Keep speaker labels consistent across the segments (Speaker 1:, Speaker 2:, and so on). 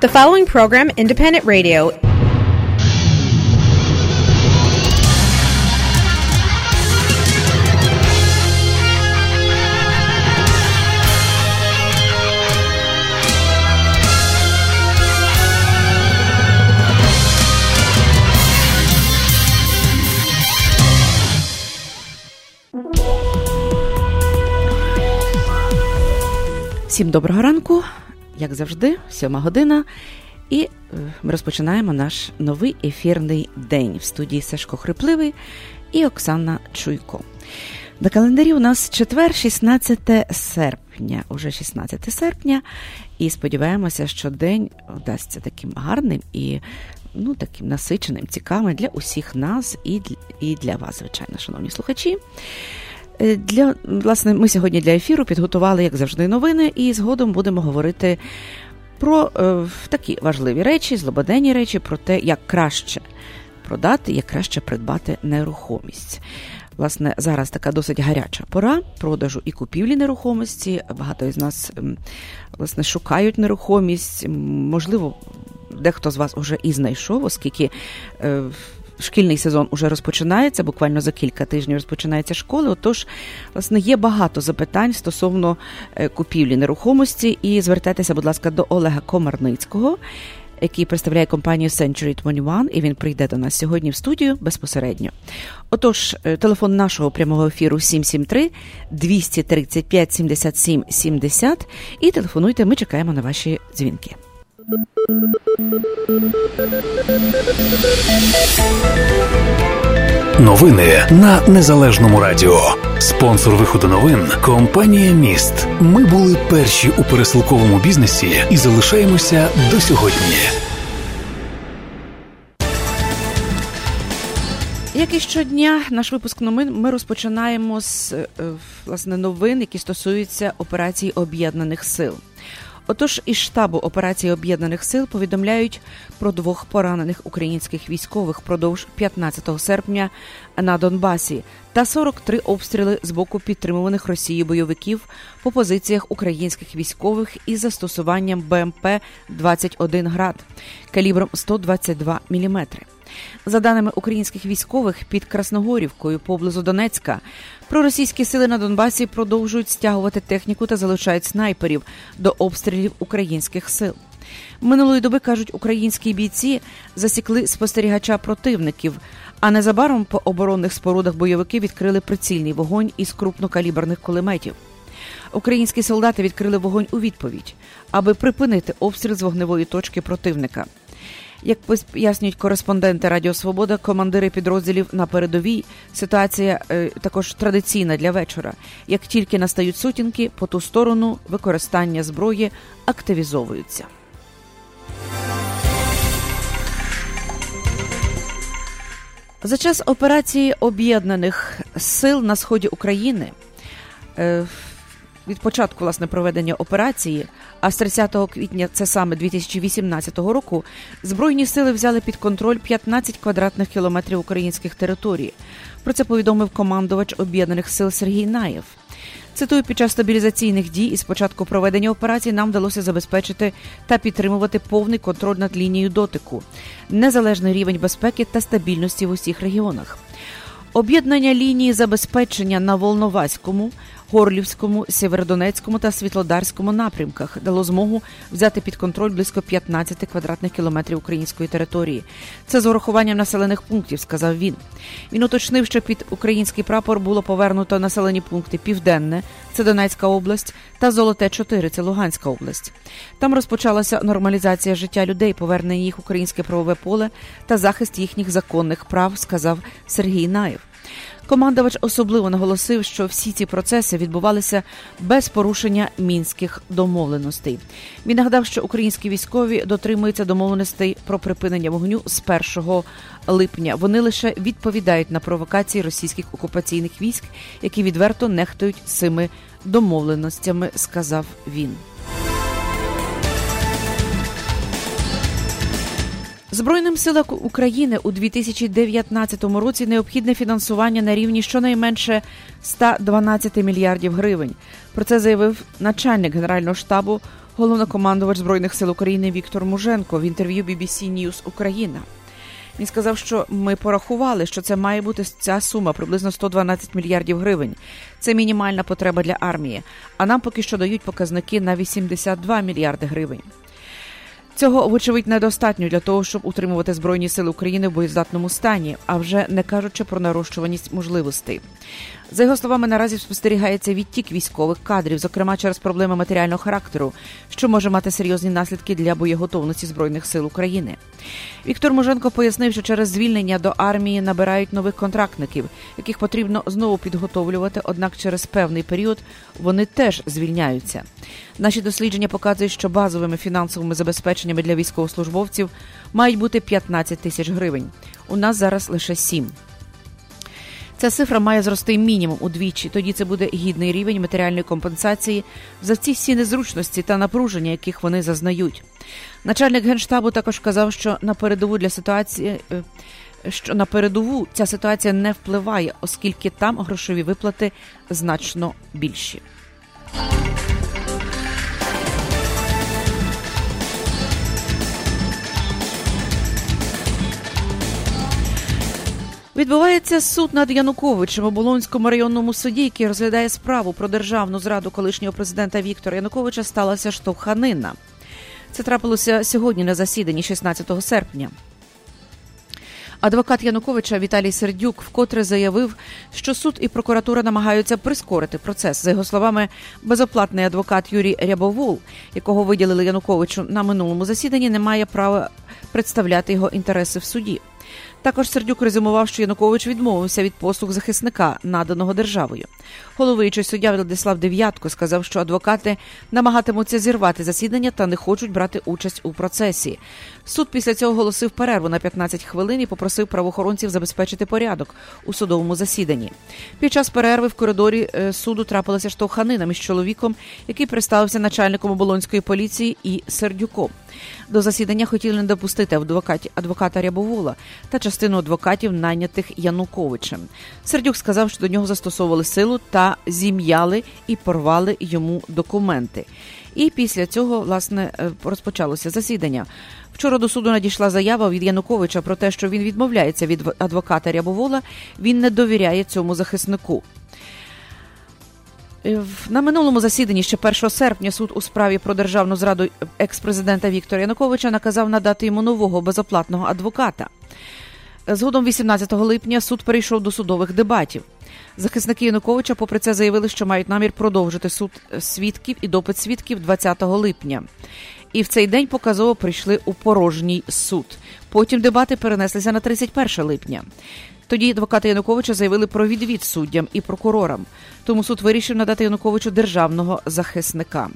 Speaker 1: The following program, Independent Radio,
Speaker 2: Всім доброго ранку, Як завжди, сьома година, і е, ми розпочинаємо наш новий ефірний день в студії Сашко Хрипливий і Оксана Чуйко. На календарі у нас четвер, 16 серпня, уже 16 серпня, і сподіваємося, що день вдасться таким гарним і ну, таким насиченим, цікавим для усіх нас і і для вас, звичайно, шановні слухачі. Е, для власне, ми сьогодні для ефіру підготували, як завжди, новини, і згодом будемо говорити про е, такі важливі речі, злободенні речі, про те, як краще продати, як краще придбати нерухомість. Власне, зараз така досить гаряча пора продажу і купівлі нерухомості. Багато із нас власне шукають нерухомість. Можливо, дехто з вас вже і знайшов, оскільки. Е, шкільний сезон уже розпочинається, буквально за кілька тижнів розпочинається школи. Отож, власне, є багато запитань стосовно е, купівлі нерухомості. І звертайтеся, будь ласка, до Олега Комарницького. Який представляє компанію Century 21, і він прийде до нас сьогодні в студію безпосередньо. Отож, е, телефон нашого прямого ефіру 773 235 77 70 і телефонуйте. Ми чекаємо на ваші дзвінки.
Speaker 3: Новини на незалежному радіо. Спонсор виходу новин компанія Міст. Ми були перші у пересилковому бізнесі і залишаємося до сьогодні.
Speaker 2: Як і щодня, наш випуск новин ми розпочинаємо з е, власне новин, які стосуються операції об'єднаних сил. Отож, із штабу операції об'єднаних сил повідомляють про двох поранених українських військових продовж 15 серпня на Донбасі та 43 обстріли з боку підтримуваних Росією бойовиків по позиціях українських військових із застосуванням БМП 21 град калібром 122 мм. За даними українських військових, під Красногорівкою поблизу Донецька проросійські сили на Донбасі продовжують стягувати техніку та залучають снайперів до обстрілів українських сил. Минулої доби кажуть, українські бійці засікли спостерігача противників. А незабаром по оборонних спорудах бойовики відкрили прицільний вогонь із крупнокаліберних кулеметів. Українські солдати відкрили вогонь у відповідь, аби припинити обстріл з вогневої точки противника. Як пояснюють кореспонденти Радіо Свобода, командири підрозділів на передовій, ситуація е, також традиційна для вечора. Як тільки настають сутінки, по ту сторону використання зброї активізовуються. За час операції об'єднаних сил на сході України. Е, від початку власне проведення операції, а з 30 квітня, це саме 2018 року, збройні сили взяли під контроль 15 квадратних кілометрів українських територій. Про це повідомив командувач об'єднаних сил Сергій Наєв. Цитую, під час стабілізаційних дій і з початку проведення операції нам вдалося забезпечити та підтримувати повний контроль над лінією дотику, незалежний рівень безпеки та стабільності в усіх регіонах. Об'єднання лінії забезпечення на Волноваському, Горлівському, Сєвєродонецькому та Світлодарському напрямках дало змогу взяти під контроль близько 15 квадратних кілометрів української території. Це з урахуванням населених пунктів, сказав він. Він уточнив, що під український прапор було повернуто населені пункти Південне, це Донецька область, та Золоте 4 це Луганська область. Там розпочалася нормалізація життя людей, повернення їх українське правове поле та захист їхніх законних прав, сказав Сергій Наєв. Командувач особливо наголосив, що всі ці процеси відбувалися без порушення мінських домовленостей. Він нагадав, що українські військові дотримуються домовленостей про припинення вогню з 1 липня. Вони лише відповідають на провокації російських окупаційних військ, які відверто нехтують цими домовленостями, сказав він. Збройним силам України у 2019 році необхідне фінансування на рівні щонайменше 112 мільярдів гривень. Про це заявив начальник генерального штабу головнокомандувач Збройних сил України Віктор Муженко в інтерв'ю BBC News Україна. Він сказав, що ми порахували, що це має бути ця сума приблизно 112 мільярдів гривень. Це мінімальна потреба для армії. А нам поки що дають показники на 82 мільярди гривень. Цього, вочевидь, недостатньо для того, щоб утримувати збройні сили України в боєздатному стані, а вже не кажучи про нарощуваність можливостей. За його словами, наразі спостерігається відтік військових кадрів, зокрема через проблеми матеріального характеру, що може мати серйозні наслідки для боєготовності збройних сил України. Віктор Муженко пояснив, що через звільнення до армії набирають нових контрактників, яких потрібно знову підготовлювати однак через певний період вони теж звільняються. Наші дослідження показують, що базовими фінансовими забезпеченнями для військовослужбовців мають бути 15 тисяч гривень. У нас зараз лише 7. Ця цифра має зрости мінімум удвічі. Тоді це буде гідний рівень матеріальної компенсації за ці всі незручності та напруження, яких вони зазнають. Начальник генштабу також казав, що на передову для ситуації. Е, що на передову ця ситуація не впливає, оскільки там грошові виплати значно більші. Відбувається суд над Януковичем у Болонському районному суді, який розглядає справу про державну зраду колишнього президента Віктора Януковича. Сталася штовханина. Це трапилося сьогодні на засіданні 16 серпня. Адвокат Януковича Віталій Сердюк вкотре заявив, що суд і прокуратура намагаються прискорити процес. За його словами, безоплатний адвокат Юрій Рябовул, якого виділили Януковичу на минулому засіданні, не має права представляти його інтереси в суді. Також Сердюк резюмував, що Янукович відмовився від послуг захисника, наданого державою. Головуючий суддя Владислав Дев'ятко сказав, що адвокати намагатимуться зірвати засідання та не хочуть брати участь у процесі. Суд після цього оголосив перерву на 15 хвилин і попросив правоохоронців забезпечити порядок у судовому засіданні. Під час перерви в коридорі е, суду трапилася штовханина між чоловіком, який представився начальником оболонської поліції, і Сердюком. До засідання хотіли не допустити адвокаті, адвоката Рябовола та частину адвокатів, найнятих Януковичем. Сердюк сказав, що до нього застосовували силу та зім'яли і порвали йому документи. І після цього власне е, розпочалося засідання. Вчора до суду надійшла заява від Януковича про те, що він відмовляється від адвоката Рябовола. Він не довіряє цьому захиснику. Е, на минулому засіданні ще 1 серпня суд у справі про державну зраду екс-президента Віктора Януковича наказав надати йому нового безоплатного адвоката. Згодом 18 липня суд перейшов до судових дебатів. Захисники Януковича, попри це, заявили, що мають намір продовжити суд свідків і допит свідків 20 липня. І в цей день показово прийшли у порожній суд. Потім дебати перенеслися на 31 липня. Тоді адвокати Януковича заявили про відвід суддям і прокурорам. Тому суд вирішив надати Януковичу державного захисника.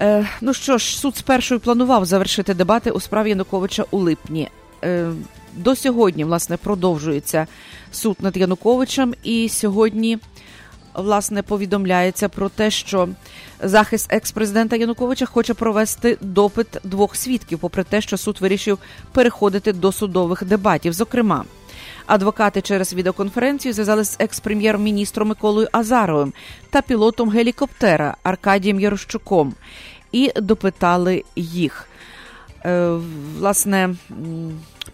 Speaker 2: Е, Ну що ж, суд спершу планував завершити дебати у справі Януковича у липні. Е, До сьогодні, власне, продовжується суд над Януковичем, і сьогодні. Власне, повідомляється про те, що захист екс-президента Януковича хоче провести допит двох свідків, попри те, що суд вирішив переходити до судових дебатів. Зокрема, Адвокати через відеоконференцію зв'язалися з екс-прем'єр-міністром Миколою Азаровим та пілотом гелікоптера Аркадієм Ярощуком і допитали їх. Е, власне,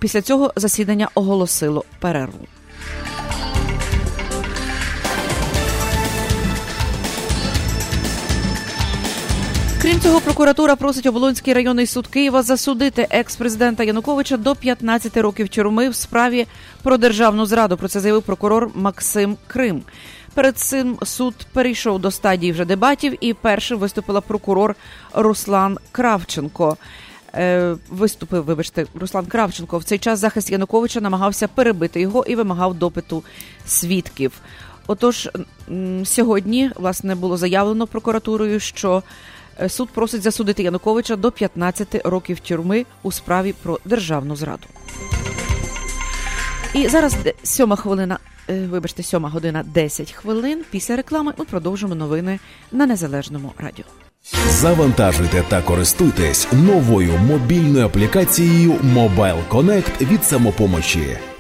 Speaker 2: після цього засідання оголосило перерву. Крім цього, прокуратура просить Оболонський районний суд Києва засудити екс-президента Януковича до 15 років тюрми в справі про державну зраду. Про це заявив прокурор Максим Крим. Перед цим суд перейшов до стадії вже дебатів, і першим виступила прокурор Руслан Кравченко. Е, виступив, вибачте, Руслан Кравченко. В цей час захист Януковича намагався перебити його і вимагав допиту свідків. Отож, сьогодні власне було заявлено прокуратурою, що Е, суд просить засудити Януковича до 15 років тюрми у справі про державну зраду. І зараз сьома хвилина. Е, вибачте, сьома година 10 хвилин. Після реклами ми продовжимо новини на незалежному радіо.
Speaker 4: Завантажуйте та користуйтесь новою мобільною аплікацією Mobile Connect від самопомочі.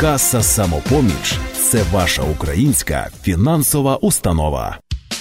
Speaker 4: Каса самопоміч це ваша українська фінансова установа.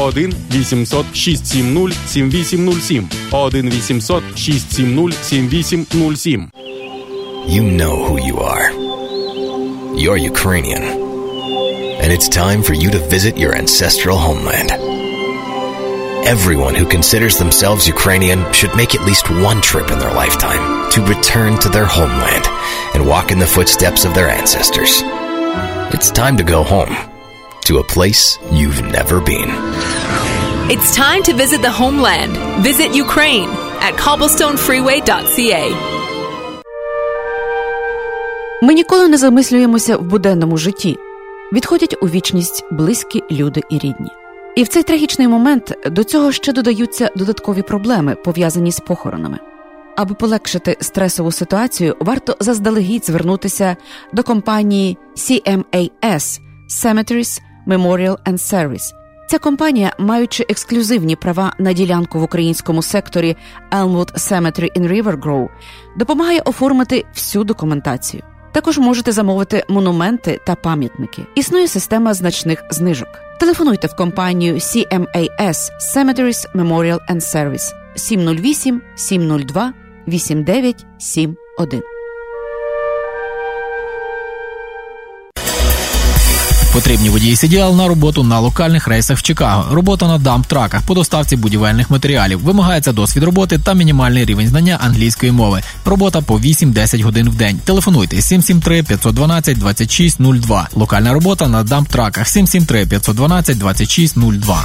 Speaker 5: 1 800 670 7807 1 800 670 7807
Speaker 6: You know who you are. You're Ukrainian. And it's time for you to visit your ancestral homeland. Everyone who considers themselves Ukrainian should make at least one trip in their lifetime to return to their homeland and walk in the footsteps of their ancestors. It's time to go home to a place you've never been.
Speaker 7: It's time to visit the homeland. Visit Ukraine at cobblestonefreeway.ca.
Speaker 2: Ми ніколи не замислюємося в буденному житті. Відходять у вічність близькі люди і рідні. І в цей трагічний момент до цього ще додаються додаткові проблеми, пов'язані з похоронами. Аби полегшити стресову ситуацію, варто заздалегідь звернутися до компанії CMAS Cemeteries Memorial and Service. Ця компанія, маючи ексклюзивні права на ділянку в українському секторі Elmwood Cemetery in River Grove, допомагає оформити всю документацію. Також можете замовити монументи та пам'ятники. Існує система значних знижок. Телефонуйте в компанію CMAS Cemeteries Memorial and Service 708 702 8971.
Speaker 8: Потрібні водії сідіал на роботу на локальних рейсах в Чикаго. Робота на дамп-траках по доставці будівельних матеріалів. Вимагається досвід роботи та мінімальний рівень знання англійської мови. Робота по 8-10 годин в день. Телефонуйте 773 512 2602. Локальна робота на дамп-траках 773 512 2602.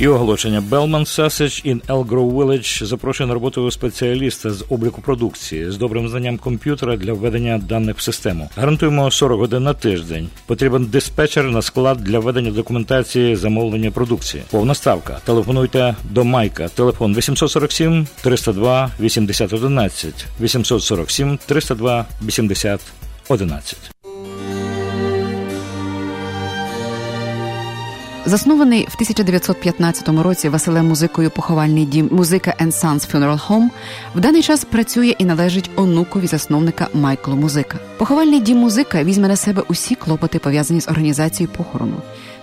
Speaker 9: І оголошення Bellman Sausage in Elgrove Village запрошує на роботу спеціаліста з обліку продукції з добрим знанням комп'ютера для введення даних в систему. Гарантуємо 40 годин на тиждень. Потрібен диспетчер на склад для введення документації замовлення продукції. Повна ставка. Телефонуйте до Майка. Телефон 847 302 8011 847 302 8011.
Speaker 2: Заснований в 1915 році Василем музикою поховальний дім Музика and Sons Funeral Home в даний час працює і належить онукові засновника Майклу Музика. Поховальний дім музика візьме на себе усі клопоти пов'язані з організацією похорону.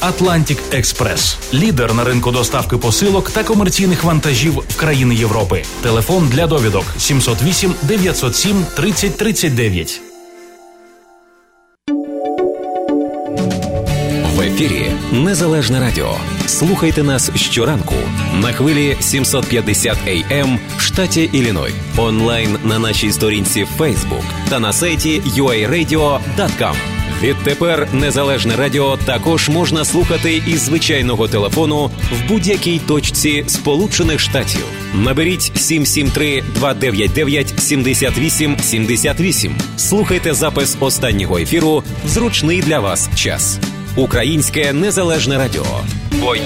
Speaker 3: Atlantic Express. лідер на ринку доставки посилок та комерційних вантажів в країни Європи. Телефон для довідок 708 907 30 39.
Speaker 10: В ефірі Незалежне Радіо. Слухайте нас щоранку на хвилі 750 AM в штаті Ілліной. Онлайн на нашій сторінці Facebook та на сайті uaradio.com. Відтепер незалежне радіо також можна слухати із звичайного телефону в будь-якій точці Сполучених Штатів. Наберіть 773-299-78-78. Слухайте запис останнього ефіру в зручний для вас час. Українське незалежне радіо. Бо.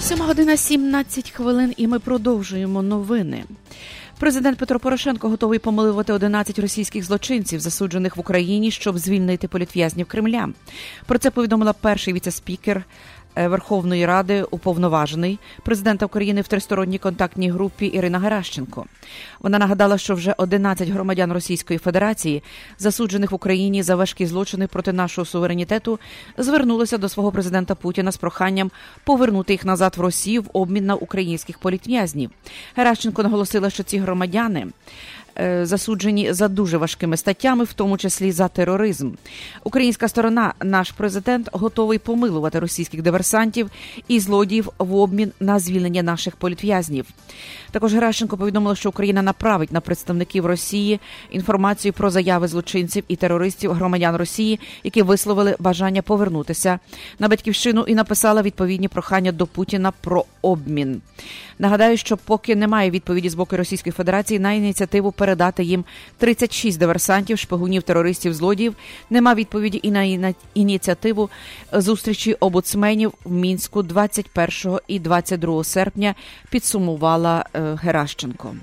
Speaker 2: Сьома година 17 хвилин, і ми продовжуємо новини. Президент Петро Порошенко готовий помилувати 11 російських злочинців, засуджених в Україні, щоб звільнити політв'язнів Кремля. Про це повідомила перший віце-спікер Верховної Ради уповноважений президента України в тристоронній контактній групі Ірина Геращенко. Вона нагадала, що вже 11 громадян Російської Федерації, засуджених в Україні за важкі злочини проти нашого суверенітету, звернулися до свого президента Путіна з проханням повернути їх назад в Росію в обмін на українських політв'язнів. Геращенко наголосила, що ці громадяни. Е, засуджені за дуже важкими статтями, в тому числі за тероризм. Українська сторона, наш президент, готовий помилувати російських диверсантів і злодіїв в обмін на звільнення наших політв'язнів. Також Геращенко повідомила, що Україна направить на представників Росії інформацію про заяви злочинців і терористів громадян Росії, які висловили бажання повернутися на батьківщину і написала відповідні прохання до Путіна про обмін. Нагадаю, що поки немає відповіді з боку Російської Федерації на ініціативу передати їм 36 диверсантів, шпигунів, терористів, злодіїв, нема відповіді і на ініціативу зустрічі обуцменів в мінську 21 і 22 серпня. Підсумувала е, Геращенко.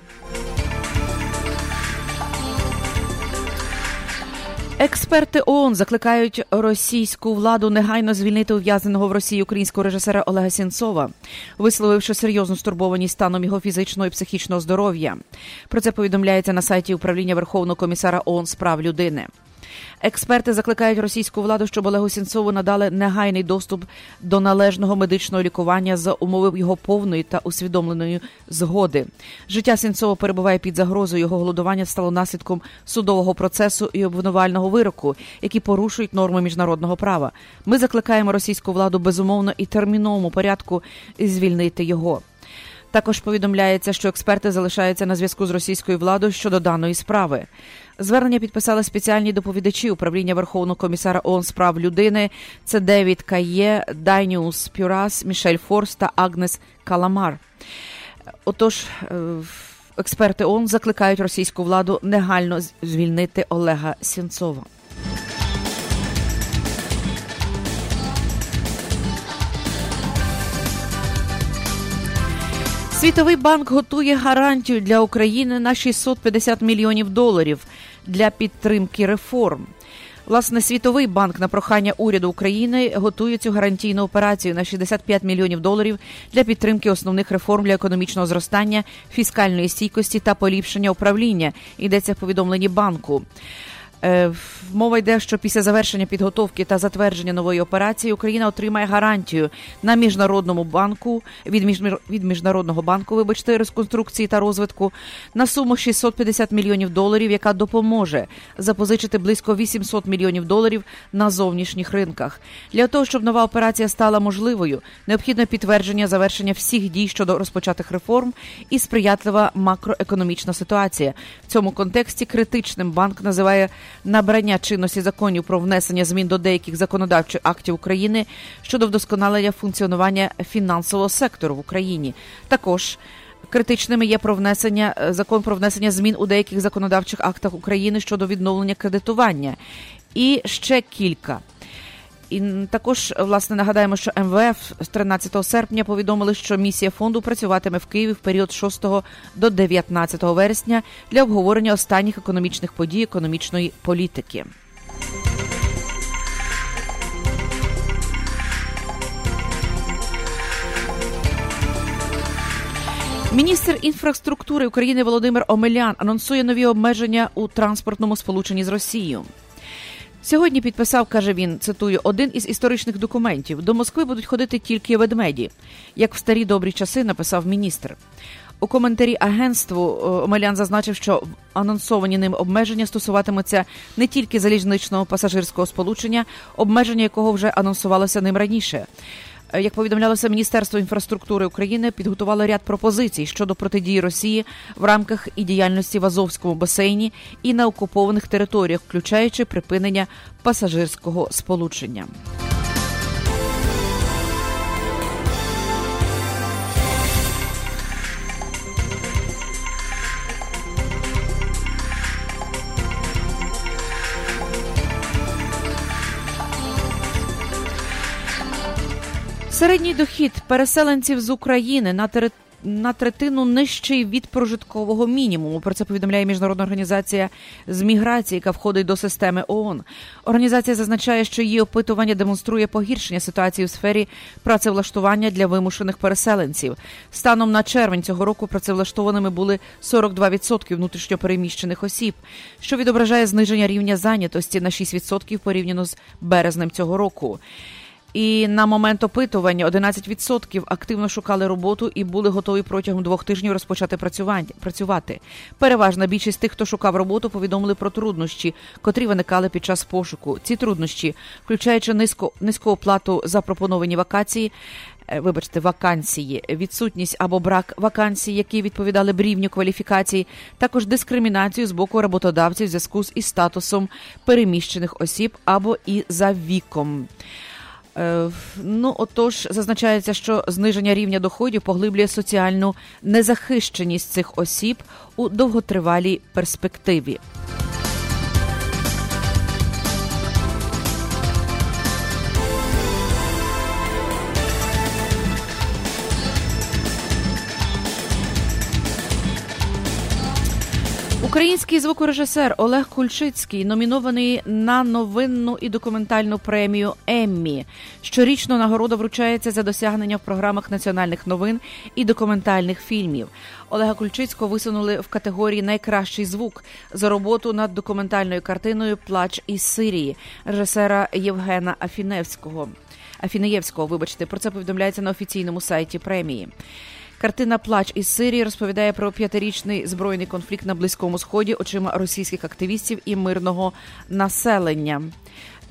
Speaker 2: Експерти ООН закликають російську владу негайно звільнити ув'язненого в Росії українського режисера Олега Сінцова, висловивши серйозну стурбованість станом його фізичного і психічного здоров'я. Про це повідомляється на сайті управління Верховного комісара ООН з прав людини. Експерти закликають російську владу, щоб Олегу Сінцову надали негайний доступ до належного медичного лікування за умови його повної та усвідомленої згоди. Життя Сінцова перебуває під загрозою. Його голодування стало наслідком судового процесу і обвинувального вироку, які порушують норми міжнародного права. Ми закликаємо російську владу безумовно і терміновому порядку звільнити його. Також повідомляється, що експерти залишаються на зв'язку з російською владою щодо даної справи. Звернення підписали спеціальні доповідачі управління Верховного комісара ООН з прав людини. Це Девід Кає, Дайніус Пюрас, Мішель Форс та Агнес Каламар. Отож, е, експерти ООН закликають російську владу негайно звільнити Олега Сенцова. Світовий банк готує гарантію для України на 650 мільйонів доларів для підтримки реформ. Власне, Світовий банк на прохання уряду України готує цю гарантійну операцію на 65 мільйонів доларів для підтримки основних реформ для економічного зростання, фіскальної стійкості та поліпшення управління. Йдеться в повідомленні банку. Е, мова йде, що після завершення підготовки та затвердження нової операції Україна отримає гарантію на міжнародному банку від між, від міжнародного банку, вибачте, реконструкції та розвитку на суму 650 мільйонів доларів, яка допоможе запозичити близько 800 мільйонів доларів на зовнішніх ринках. Для того щоб нова операція стала можливою, необхідне підтвердження завершення всіх дій щодо розпочатих реформ і сприятлива макроекономічна ситуація. В цьому контексті критичним банк називає набрання чинності законів про внесення змін до деяких законодавчих актів України щодо вдосконалення функціонування фінансового сектору в Україні. Також Критичними є про внесення закон про внесення змін у деяких законодавчих актах України щодо відновлення кредитування, і ще кілька. І також власне нагадаємо, що МВФ 13 серпня повідомили, що місія фонду працюватиме в Києві в період 6 до 19 вересня для обговорення останніх економічних подій економічної політики. Міністр інфраструктури України Володимир Омелян анонсує нові обмеження у транспортному сполученні з Росією. Сьогодні підписав, каже він, цитую, один із історичних документів. До Москви будуть ходити тільки ведмеді, як в старі добрі часи написав міністр. У коментарі агентству Омелян зазначив, що анонсовані ним обмеження стосуватимуться не тільки залізничного пасажирського сполучення, обмеження якого вже анонсувалося ним раніше. Як повідомлялося, Міністерство інфраструктури України підготувало ряд пропозицій щодо протидії Росії в рамках і діяльності в Азовському басейні і на окупованих територіях, включаючи припинення пасажирського сполучення. Середній дохід переселенців з України на території на третину нижчий від прожиткового мінімуму. Про це повідомляє міжнародна організація з міграції, яка входить до системи ООН. Організація зазначає, що її опитування демонструє погіршення ситуації у сфері працевлаштування для вимушених переселенців. Станом на червень цього року працевлаштованими були 42% внутрішньопереміщених осіб, що відображає зниження рівня зайнятості на 6% порівняно з березнем цього року. І на момент опитування 11% активно шукали роботу і були готові протягом двох тижнів розпочати працювати. Переважна більшість тих, хто шукав роботу, повідомили про труднощі, котрі виникали під час пошуку. Ці труднощі, включаючи низько низьку оплату за пропоновані вакації. Вибачте, вакансії, відсутність або брак вакансій, які відповідали б рівню кваліфікації, також дискримінацію з боку роботодавців в зв'язку з статусом переміщених осіб або і за віком. Ну, отож, зазначається, що зниження рівня доходів поглиблює соціальну незахищеність цих осіб у довготривалій перспективі. Український звукорежисер Олег Кульчицький номінований на новинну і документальну премію Еммі. Щорічно нагорода вручається за досягнення в програмах національних новин і документальних фільмів. Олега Кульчицького висунули в категорії Найкращий звук за роботу над документальною картиною Плач із Сирії режисера Євгена Афіневського. Афінеєвського, вибачте, про це повідомляється на офіційному сайті премії. Картина Плач із Сирії розповідає про п'ятирічний збройний конфлікт на близькому сході очима російських активістів і мирного населення.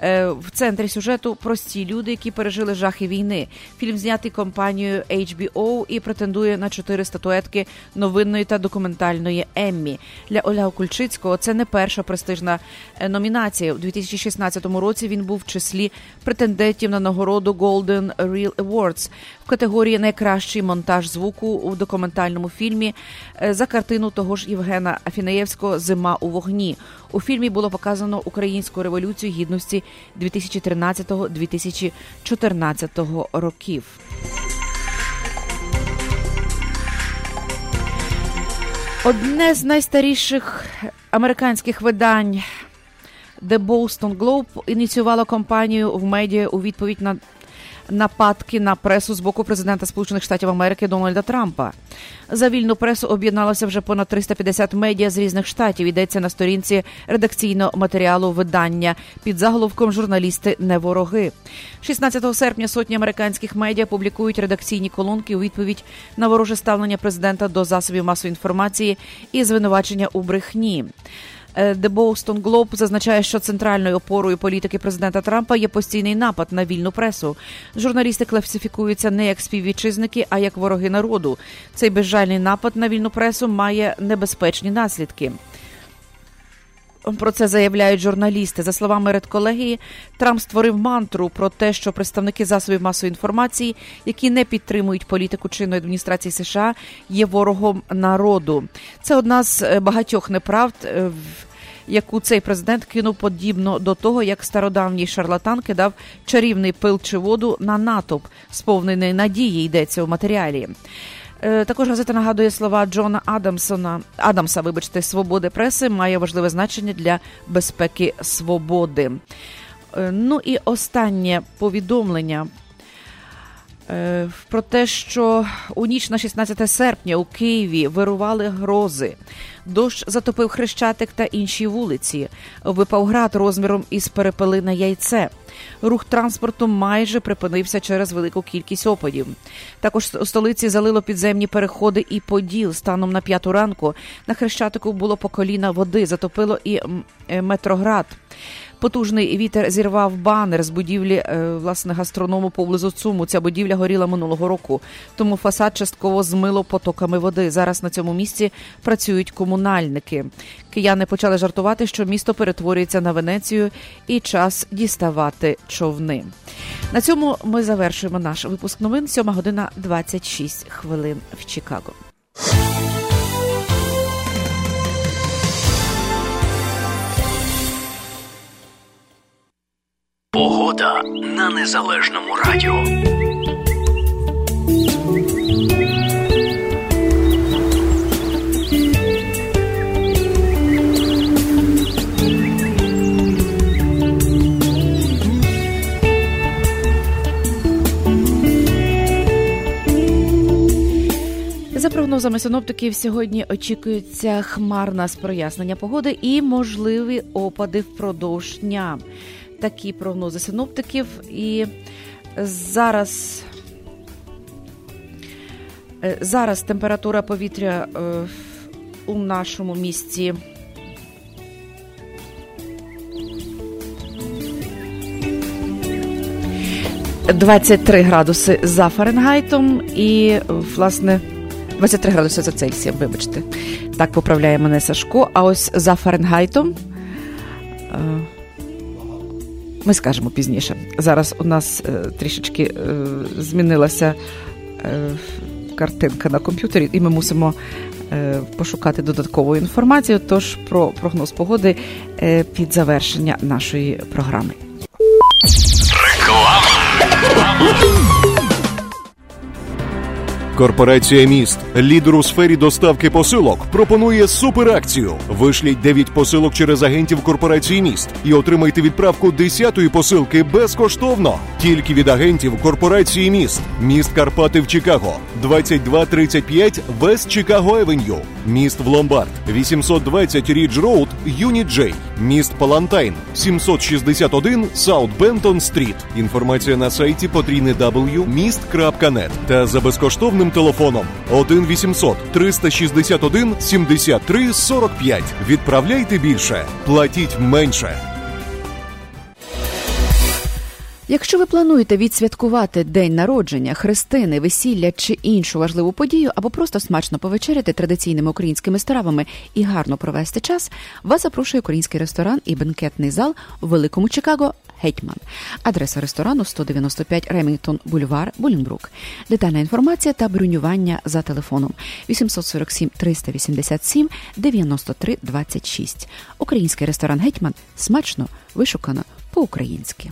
Speaker 2: В центрі сюжету прості люди, які пережили жахи війни. Фільм знятий компанією HBO і претендує на чотири статуетки новинної та документальної Еммі. Для Ольга Кульчицького це не перша престижна номінація. У 2016 році він був в числі претендентів на нагороду Golden Reel Awards в категорії Найкращий монтаж звуку у документальному фільмі за картину того ж Євгена Афінеєвського Зима у вогні. У фільмі було показано українську революцію гідності 2013-2014 років. Одне з найстаріших американських видань The Boston Globe ініціювала кампанію в медіа у відповідь на нападки на пресу з боку президента Сполучених Штатів Америки Дональда Трампа. За вільну пресу об'єдналося вже понад 350 медіа з різних штатів. Йдеться на сторінці редакційного матеріалу видання під заголовком Журналісти не вороги. 16 серпня сотні американських медіа публікують редакційні колонки у відповідь на вороже ставлення президента до засобів масової інформації і звинувачення у брехні. Е, The Boston Globe зазначає, що центральною опорою політики президента Трампа є постійний напад на вільну пресу. Журналісти класифікуються не як співвітчизники, а як вороги народу. Цей безжальний напад на вільну пресу має небезпечні наслідки. Про це заявляють журналісти. За словами редколегії, Трамп створив мантру про те, що представники засобів масової інформації, які не підтримують політику чинної адміністрації США, є ворогом народу. Це одна з е, багатьох неправд. Яку цей президент кинув подібно до того, як стародавній шарлатан кидав чарівний пил чи воду на натовп, сповнений надії, йдеться у матеріалі. Е, також газета нагадує слова Джона Адамсона Адамса. Вибачте, свободи преси має важливе значення для безпеки свободи. Е, ну і останнє повідомлення. Е, про те, що у ніч на 16 серпня у Києві вирували грози, дощ затопив хрещатик та інші вулиці, випав град розміром із перепелине яйце. Рух транспорту майже припинився через велику кількість опадів. Також у столиці залило підземні переходи і поділ. Станом на п'яту ранку на хрещатику було по коліна води, затопило і е, метроград. Потужний вітер зірвав банер з будівлі е, власне гастроному поблизу Цуму. Ця будівля горіла минулого року, тому фасад частково змило потоками води. Зараз на цьому місці працюють комунальники. Кияни почали жартувати, що місто перетворюється на Венецію і час діставати човни. На цьому ми завершуємо наш випуск новин. Сьома година 26 хвилин в Чикаго.
Speaker 11: Погода на незалежному радіо.
Speaker 2: За прогнозами синоптиків, сьогодні очікується хмарна з прояснення погоди і можливі опади впродовж дня такі прогнози синоптиків. І зараз е, зараз температура повітря е, у нашому місті. Двадцять три градуси за Фаренгайтом і, власне, 23 градуси за Цельсієм, вибачте. Так поправляє мене Сашко. А ось за Фаренгайтом е, ми скажемо пізніше. Зараз у нас е, трішечки е, змінилася е, картинка на комп'ютері, і ми мусимо пошукати додаткову інформацію. Тож про прогноз погоди під завершення нашої програми.
Speaker 12: Корпорація міст, лідер у сфері доставки посилок, пропонує суперакцію. Вишліть 9 посилок через агентів корпорації міст і отримайте відправку 10-ї посилки безкоштовно. Тільки від агентів корпорації міст. Міст Карпати в Чикаго, 2235 Вест Чикаго Евеню. Міст в Ломбард, 820 Ridge Road, Unit J. Міст Палатайн, 761 South Benton Street. Інформація на сайті потрійне міст.нет та за безкоштовним телефоном 1 800 361 73 45. Відправляйте більше, платіть менше.
Speaker 13: Якщо ви плануєте відсвяткувати день народження, хрестини, весілля чи іншу важливу подію, або просто смачно повечеряти традиційними українськими стравами і гарно провести час, вас запрошує український ресторан і бенкетний зал у Великому Чикаго. Гетьман. Адреса ресторану 195 Ремінгтон Бульвар, Булінбрук. Детальна інформація та бронювання за телефоном 847 387 93 26. Український ресторан Гетьман смачно, вишукано,
Speaker 2: по-українськи.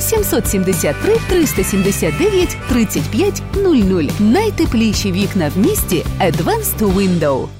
Speaker 14: 773 379 35 00. Найтепліші вікна в місті Advanced Window.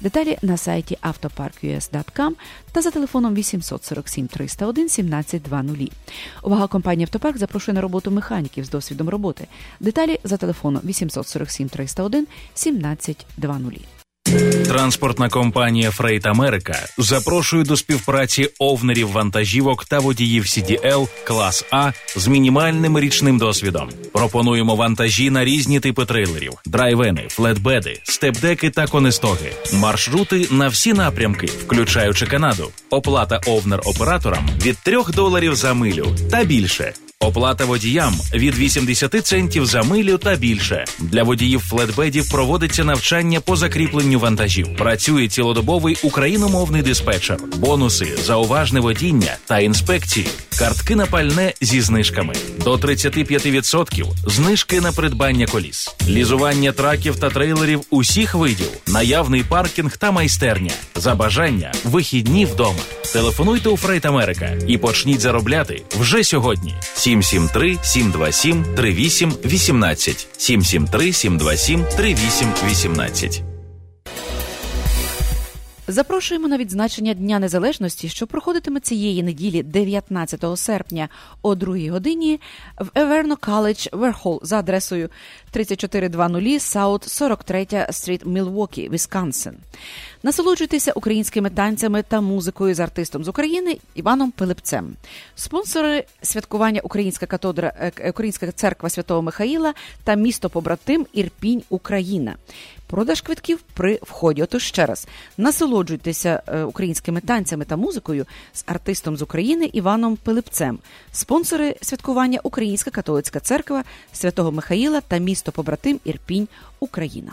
Speaker 2: Деталі на сайті автопарк.us.com та за телефоном 847 301 1720. Увага компанії Автопарк запрошує на роботу механіків з досвідом роботи. Деталі за телефоном 847 301 1720.
Speaker 3: Транспортна компанія Фрейт Америка запрошує до співпраці овнерів вантажівок та водіїв CDL клас А з мінімальним річним досвідом. Пропонуємо вантажі на різні типи трейлерів: драйвени, флетбеди, степдеки та конестоги, маршрути на всі напрямки, включаючи Канаду. Оплата овнер операторам від 3 доларів за милю та більше. Оплата водіям від 80 центів за милю та більше. Для водіїв флетбедів проводиться навчання по закріпленню вантажів. Працює цілодобовий україномовний диспетчер, бонуси за уважне водіння та інспекції. Картки на пальне зі знижками до 35% знижки на придбання коліс, лізування траків та трейлерів усіх видів, наявний паркінг та майстерня. За бажання вихідні вдома. Телефонуйте у Фрейт Америка і почніть заробляти вже сьогодні. 773 727 38 18 773 727 38 18
Speaker 2: Запрошуємо на відзначення Дня Незалежності, що проходитиме цієї неділі, 19 серпня, о 2 годині в Еверно College Верхол за адресою 3420 South 43 Street, Мілвокі, Вісконсин. Насолоджуйтеся українськими танцями та музикою з артистом з України Іваном Пилипцем. Спонсори святкування Українська катодра е, Українська церква Святого Михаїла та місто побратим Ірпінь Україна. Продаж квитків при вході. Отож ще раз насолоджуйтеся е, українськими танцями та музикою з артистом з України Іваном Пилипцем. Спонсори святкування Українська католицька церква Святого Михаїла та місто побратим Ірпінь Україна.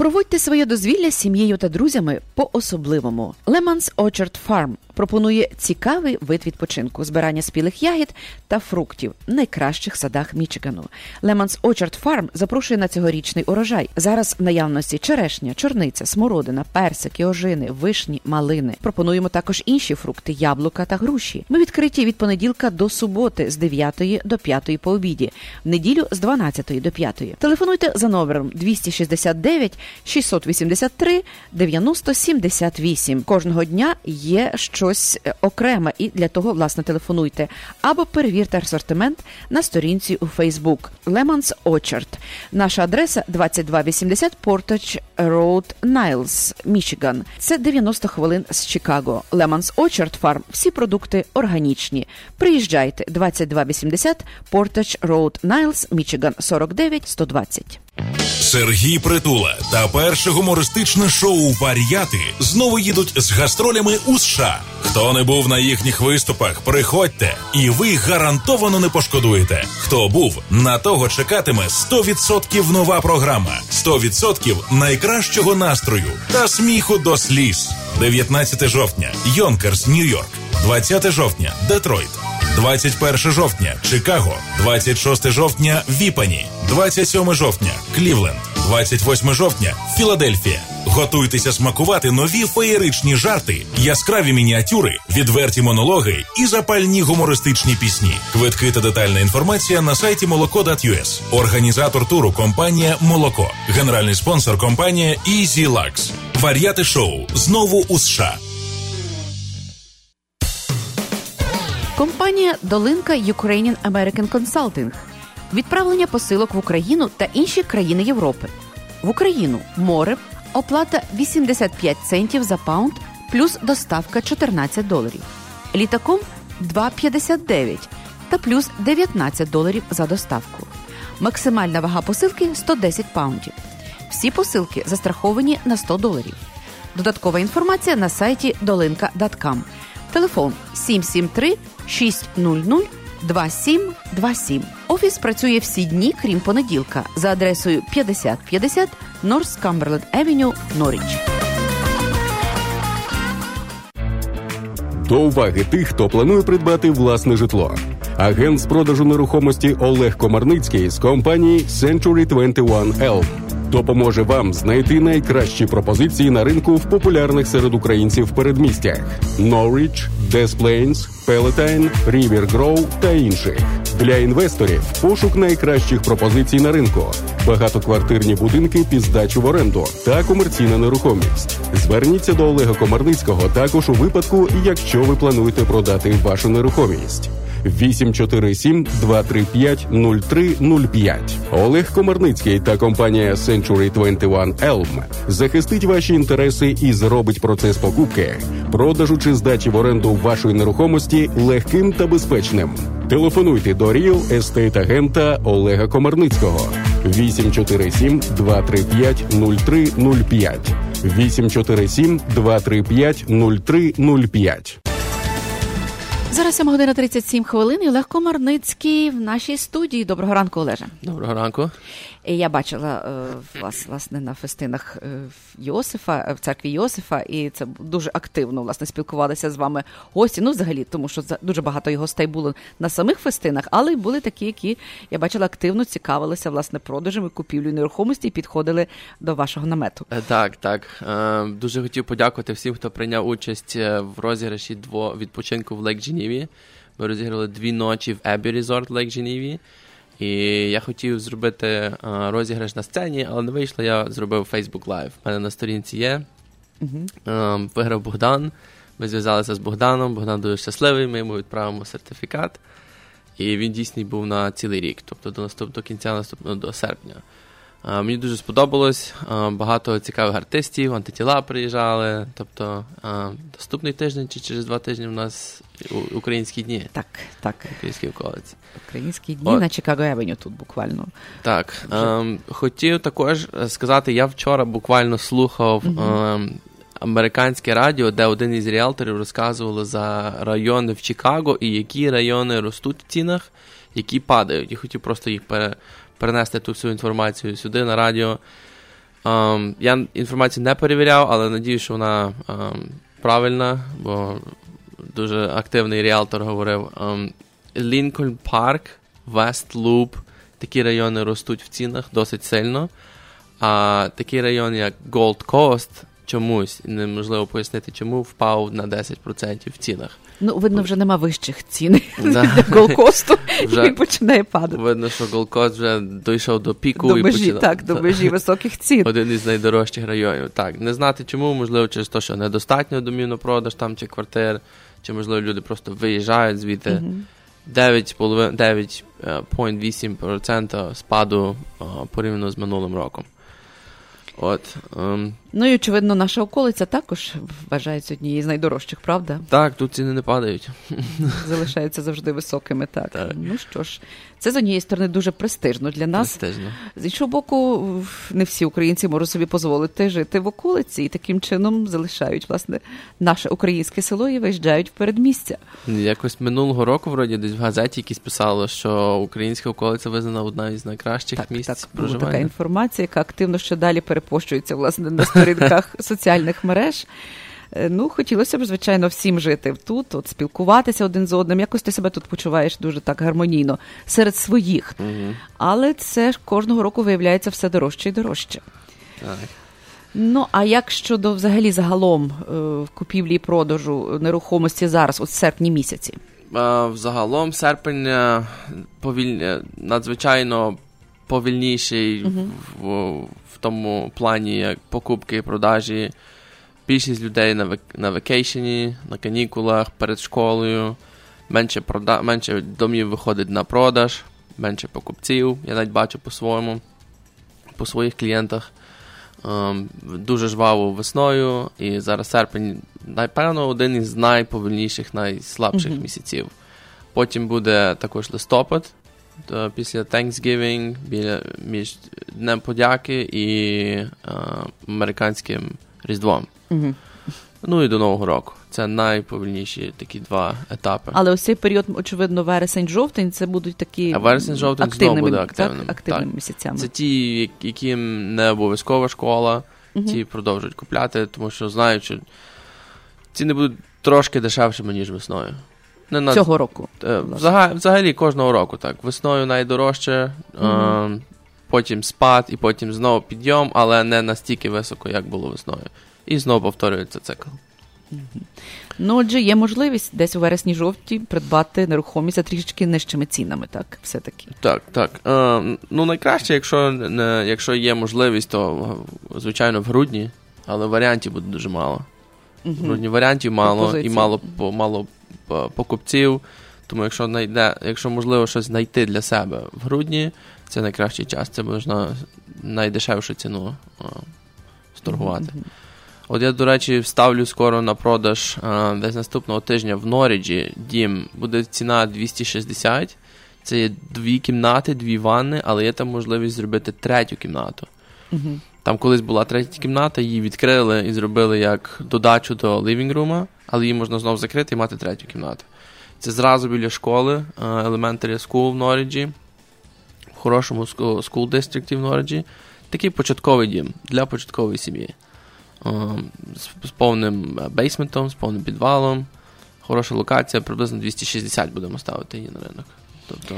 Speaker 2: Проводьте своє дозвілля з сім'єю та друзями по-особливому. Lemons Orchard Farm пропонує цікавий вид відпочинку, збирання спілих ягід та фруктів в найкращих садах Мічигану. Lemons Orchard Farm запрошує на цьогорічний урожай. Зараз в наявності черешня, чорниця, смородина, персики, ожини, вишні, малини. Пропонуємо також інші фрукти, яблука та груші. Ми відкриті від понеділка до суботи з 9 до 5 по обіді, в неділю з 12 до 5. Телефонуйте за номером 269 683 9078. Кожного дня є щось щось е, окреме, і для того, власне, телефонуйте. Або перевірте асортимент на сторінці у Facebook Lemons Orchard. Наша адреса 2280 Portage Road, Niles, Мічиган. Це 90 хвилин з Чикаго. Lemons Orchard Farm. Всі продукти органічні. Приїжджайте 2280 Portage Road, Niles, Мічиган 49 120.
Speaker 3: Сергій Притула та перше гумористичне шоу Вар'яти знову їдуть з гастролями у США. Хто не був на їхніх виступах, приходьте, і ви гарантовано не пошкодуєте. Хто був, на того чекатиме 100% нова програма, 100% найкращого настрою та сміху до сліз. 19 жовтня, Йонкерс, Нью-Йорк, 20 жовтня, Детройт. 21 жовтня Чикаго, 26 жовтня Віпані, 27 жовтня Клівленд, 28 жовтня Філадельфія. Готуйтеся смакувати нові феєричні жарти, яскраві мініатюри, відверті монологи і запальні гумористичні пісні. Квитки та детальна інформація на сайті молоко.us. Організатор туру компанія Молоко. Генеральний спонсор компанія Easy Lux. Вар'яти шоу знову у США.
Speaker 2: Компанія Долинка Ukrainian American Consulting. Відправлення посилок в Україну та інші країни Європи. В Україну морем, оплата 85 центів за pound, плюс доставка 14 доларів. Літаком 2,59 та плюс 19 доларів за доставку. Максимальна вага посилки 110 pound ів. Всі посилки застраховані на 100 доларів. Додаткова інформація на сайті dolinka.com. Телефон 773 600 2727. Офіс працює всі дні, крім понеділка, за адресою 5050 North Cumberland Avenue, Норріч.
Speaker 5: До уваги тих, хто планує придбати власне житло. Агент з продажу нерухомості Олег Комарницький з компанії Century 21 Elm допоможе вам знайти найкращі пропозиції на ринку в популярних серед українців передмістях: Norwich, Des Plains, Palatine, River Grove та інших. Для інвесторів пошук найкращих пропозицій на ринку, багатоквартирні будинки під здачу в оренду та комерційна нерухомість. Зверніться до Олега Комарницького також у випадку, якщо ви плануєте продати вашу нерухомість. 847 235 0305. Олег Комарницький та компанія Century 21 Elm захистить ваші інтереси і зробить процес покупки, продажу чи здачі в оренду вашої нерухомості легким та безпечним. Телефонуйте до Real Estate агента Олега Комарницького 847 235 0305 847 235 0305.
Speaker 2: Зараз 7 година 37 хвилин. і Олег Комарницький в нашій студії. Доброго ранку, Олеже.
Speaker 15: Доброго ранку.
Speaker 2: Я бачила е, вас власне на фестинах е, Йосифа е, в церкві Йосифа, і це дуже активно власне спілкувалися з вами гості. Ну, взагалі, тому що дуже багато його гостей було на самих фестинах, але й були такі, які я бачила активно цікавилися власне продажами, купівлею нерухомості і підходили до вашого намету.
Speaker 15: Так, так. Дуже хотів подякувати всім, хто прийняв участь в розіграші дво відпочинку в Лейк Дженіві. Ми розіграли дві ночі в Ебі Резорт Лейк Дженіві. І я хотів зробити а, розіграш на сцені, але не вийшло, я зробив Facebook Live. У мене на сторінці є. Uh-huh. Виграв Богдан. Ми зв'язалися з Богданом. Богдан дуже щасливий, ми йому відправимо сертифікат. І він дійсний був на цілий рік, тобто до наступ, до кінця наступного до серпня. Мені дуже сподобалось. Багато цікавих артистів, антитіла приїжджали. Тобто наступний тиждень чи через два тижні у нас українські дні.
Speaker 2: Так, так.
Speaker 15: Українські околиці.
Speaker 2: Українські дні От. на Чикаго Евеню тут буквально.
Speaker 15: Так. Ем, хотів також сказати, я вчора буквально слухав ем, американське радіо, де один із ріалторів розказували за райони в Чикаго і які райони ростуть в цінах, які падають. І хотів просто їх пере, перенести ту всю інформацію сюди на радіо. Ем, я інформацію не перевіряв, але надію, що вона ем, правильна, бо дуже активний ріалтор говорив. Лінкольн Парк, Вест Луп, такі райони ростуть в цінах досить сильно. А такий район, як Gold Coast, чомусь неможливо пояснити, чому впав на 10% в цінах.
Speaker 2: Ну, видно, вже нема вищих цін да. Голкосту і починає падати.
Speaker 15: Видно, що Голкост вже дійшов до піку
Speaker 2: до
Speaker 15: і
Speaker 2: межі,
Speaker 15: починав.
Speaker 2: так, до межі високих цін.
Speaker 15: Один із найдорожчих районів. Так, не знати чому, можливо, через те, що недостатньо домів на продаж там чи квартир. чи можливо люди просто виїжджають звідти.
Speaker 2: Мгм.
Speaker 15: 9,8% спаду порівняно з минулим роком. От, ем,
Speaker 2: Ну і очевидно, наша околиця також вважається однією з найдорожчих, правда?
Speaker 15: так, тут ціни не падають.
Speaker 2: Залишаються завжди високими. Так. Ну що ж, це з однієї сторони дуже престижно для нас.
Speaker 15: Престижно.
Speaker 2: З іншого боку, не всі українці можуть собі дозволити жити в околиці і таким чином залишають власне наше українське село і виїжджають в передмістя.
Speaker 15: Якось минулого року, вроді, десь в газеті якісь писало, що українська околиця визнана одна із найкращих місць
Speaker 2: Була
Speaker 15: проживання.
Speaker 2: така інформація, яка активно ще далі перепощується власне на сторінках соціальних мереж. Е, Ну, хотілося б, звичайно, всім жити тут, от спілкуватися один з одним. Якось ти себе тут почуваєш дуже так гармонійно серед своїх.
Speaker 15: Мгм.
Speaker 2: Але це ж кожного року виявляється все дорожче і дорожче.
Speaker 15: Так.
Speaker 2: Ну, а як щодо взагалі загалом е, купівлі і продажу нерухомості зараз, от серпні місяці?
Speaker 15: А, Взагалом серпень е, повіль... е, надзвичайно повільніший
Speaker 2: Мгм.
Speaker 15: в, в тому плані, як покупки і продажі. Більшість людей на, на векейшені, на канікулах, перед школою. Менше, прода... менше домів виходить на продаж, менше покупців. Я навіть бачу по-своєму, по своїх клієнтах. Ем, дуже жваво весною, і зараз серпень, напевно, один із найповільніших, найслабших
Speaker 2: Мгм.
Speaker 15: місяців. Потім буде також листопад, то після Thanksgiving, біля, між Днем подяки і е, американським Різдвом.
Speaker 2: Мгм.
Speaker 15: Ну і до Нового року. Це найповільніші такі два етапи.
Speaker 2: Але ось цей період, очевидно, вересень-жовтень, це будуть такі
Speaker 15: А вересень жовтень знову буде
Speaker 2: так, активними
Speaker 15: Так.
Speaker 2: місяцями.
Speaker 15: Це ті, яким не обов'язкова школа,
Speaker 2: Мгм.
Speaker 15: ті продовжують купляти, тому що знають, що ціни будуть трошки дешевшими, ніж весною. Не на-
Speaker 2: Цього року,
Speaker 15: Е,
Speaker 2: власне.
Speaker 15: взага- взагалі кожного року так. Весною найдорожче,
Speaker 2: Мгм.
Speaker 15: е, потім спад і потім знову підйом, але не настільки високо, як було весною. І знову повторюється цикл.
Speaker 2: Ну, отже, є можливість десь у вересні-жовті придбати нерухомість за трішечки нижчими цінами, так, все-таки.
Speaker 15: Так, так. Е, ну, найкраще, якщо, не, якщо є можливість, то е, звичайно в грудні, але варіантів буде дуже мало. Грудні варіантів мало і мало, мало покупців. Тому якщо найде, якщо можливо щось знайти для себе в грудні, це найкращий час. Це можна найдешевшу ціну сторгувати. От я, до речі, виставлю скоро на продаж е, десь наступного тижня в Норіджі дім. Буде ціна 260. Це є дві кімнати, дві ванни, але є там можливість зробити третю кімнату.
Speaker 2: Мгм.
Speaker 15: Там колись була третя кімната, її відкрили і зробили як додачу до living room а, але її можна знову закрити і мати третю кімнату. Це зразу біля школи, е, Elementary School в Норіджі, в хорошому school district в Норіджі. Такий початковий дім для початкової сім'ї. Е, З, повним бейсментом, з повним підвалом. Хороша локація, приблизно 260 будемо ставити її на ринок. Тобто,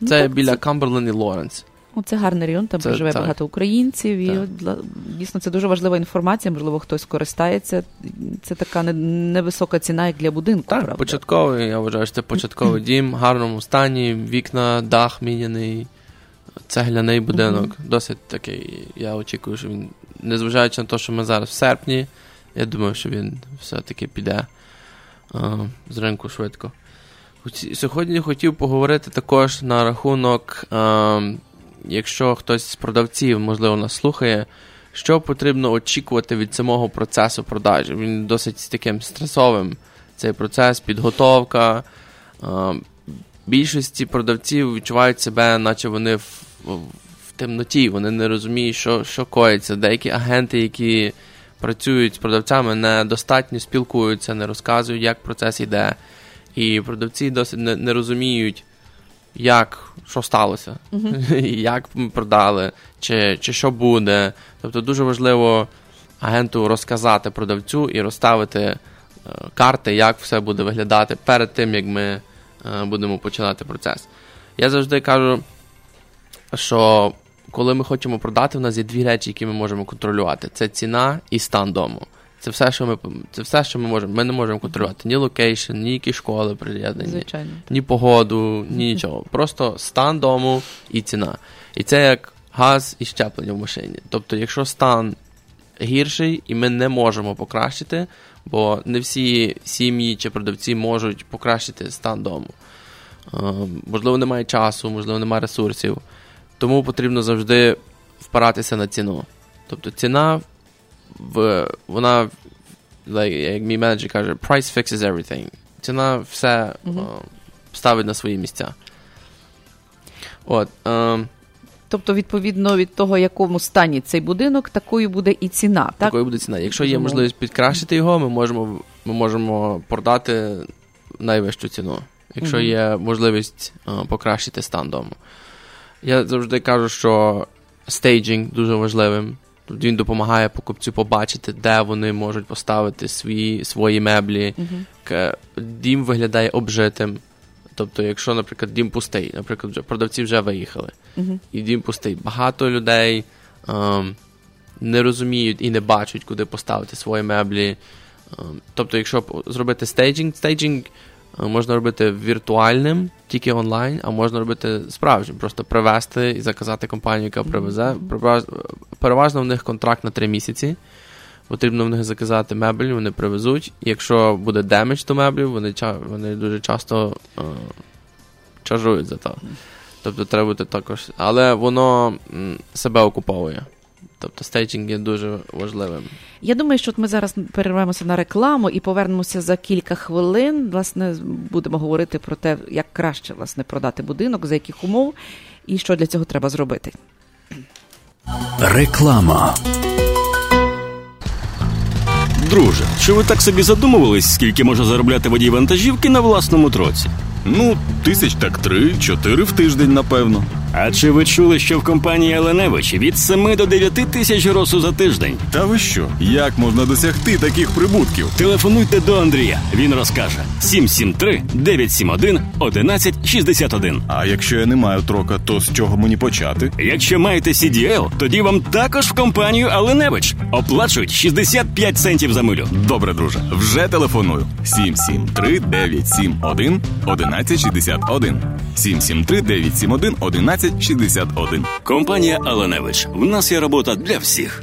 Speaker 2: Ну,
Speaker 15: це
Speaker 2: так,
Speaker 15: біля Камберленд і Лоренс.
Speaker 2: Ну, це гарний район, там
Speaker 15: Це-
Speaker 2: проживе
Speaker 15: так.
Speaker 2: багато українців, і
Speaker 15: Так.
Speaker 2: от, дійсно це дуже важлива інформація, можливо, хтось користається. Це така невисока ціна, як для будинку,
Speaker 15: Так,
Speaker 2: правда?
Speaker 15: початковий, я вважаю, що це початковий дім, в гарному стані, вікна, дах міняний, цегляний будинок. Досить такий. Я очікую, що він, незважаючи на те, що ми зараз в серпні, я думаю, що він все-таки піде е, з ринку швидко. Сьогодні хотів поговорити також на рахунок, е, якщо хтось з продавців, можливо, нас слухає, що потрібно очікувати від самого процесу продажі. Він досить таким стресовим. Цей процес, підготовка. Е, Більшості продавців відчувають себе, наче вони в, в, темноті, вони не розуміють, що, що коїться. Деякі агенти, які працюють з продавцями, недостатньо спілкуються, не розказують, як процес йде. І продавці досить не, не розуміють, як, що сталося,
Speaker 2: Мгм.
Speaker 15: як ми продали, чи, чи що буде. Тобто дуже важливо агенту розказати продавцю і розставити е, карти, як все буде виглядати перед тим, як ми е, будемо починати процес. Я завжди кажу, що коли ми хочемо продати, у нас є дві речі, які ми можемо контролювати: це ціна і стан дому. Це все, що ми це все, що ми можемо. Ми не можемо контролювати ні location, ні які школи приєднані,
Speaker 2: Звичайно.
Speaker 15: ні погоду, ні нічого. Просто стан дому і ціна. І це як газ і зчеплення в машині. Тобто, якщо стан гірший, і ми не можемо покращити, бо не всі сім'ї чи продавці можуть покращити стан дому. Е, можливо, немає часу, можливо, немає ресурсів. Тому потрібно завжди впиратися на ціну. Тобто ціна, в, вона, як мій менеджер каже, price fixes everything. Ціна все uh-huh. ставить на свої місця. От, е,
Speaker 2: Тобто, відповідно від того, якому стані цей будинок, такою буде і ціна. так?
Speaker 15: Такою буде ціна. Якщо є можливість підкращити його, ми можемо ми можемо продати найвищу ціну. Якщо є можливість а, покращити стан дому. Я завжди кажу, що стейджинг дуже важливим. Він допомагає покупцю побачити, де вони можуть поставити свої свої меблі. Mm-hmm. Дім виглядає обжитим. Тобто, якщо, наприклад, дім пустий, наприклад, вже продавці вже виїхали, uh-huh. і дім пустий. Багато людей ем, не розуміють і не бачать, куди поставити свої меблі. Ем, тобто, якщо зробити staging, staging можна робити віртуальним, тільки онлайн, а можна робити справжнім, просто привезти і заказати компанію, яка привезе. Переважно в них контракт на три місяці потрібно в них заказати мебель, вони привезуть. І якщо буде damage до меблів, вони вони дуже часто е, чаржують за то. Тобто треба бути також. Але воно себе окуповує. Тобто стейджинг є дуже важливим.
Speaker 2: Я думаю, що от ми зараз перервемося на рекламу і повернемося за кілька хвилин. Власне, будемо говорити про те, як краще власне продати будинок, за яких умов і що для цього треба зробити.
Speaker 16: Реклама.
Speaker 17: Друже, чи ви так собі задумувались, скільки може заробляти водій вантажівки на власному троці?
Speaker 18: Ну, тисяч так три, чотири в тиждень, напевно.
Speaker 17: А чи ви чули, що в компанії Еленевич від 7 до 9 тисяч гросу за тиждень?
Speaker 18: Та ви що? Як можна досягти таких прибутків?
Speaker 17: Телефонуйте до Андрія. Він розкаже 773 971 1161.
Speaker 18: А якщо я не маю трока, то з чого мені почати?
Speaker 17: Якщо маєте CDL, тоді вам також в компанію Аленевич оплачують 65 центів за милю.
Speaker 18: Добре, друже, вже телефоную. 773 971 1161. 773 971 1161.
Speaker 17: Компанія Аленевич. В нас є робота для всіх.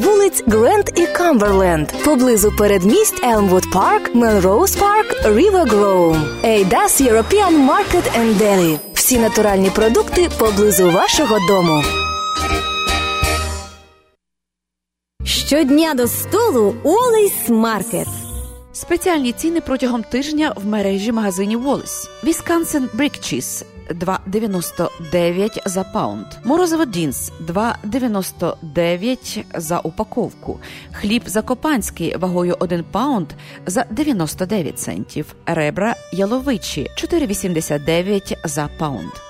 Speaker 19: вулиць Грент і Камберленд, поблизу передмість Елмвуд Парк, Мелроуз Парк, Рівер Гроу. Eidas European Market and Deli. Всі натуральні продукти поблизу вашого дому.
Speaker 20: Щодня до столу Wallace Market.
Speaker 2: Спеціальні ціни протягом тижня в мережі магазинів Wallace. Wisconsin Brick Cheese 2,99 за паунд. Морозиво Dean's 2,99 за упаковку. Хліб закопанський вагою 1 паунд за 99 центів. Ребра яловичі 4,89 за паунд.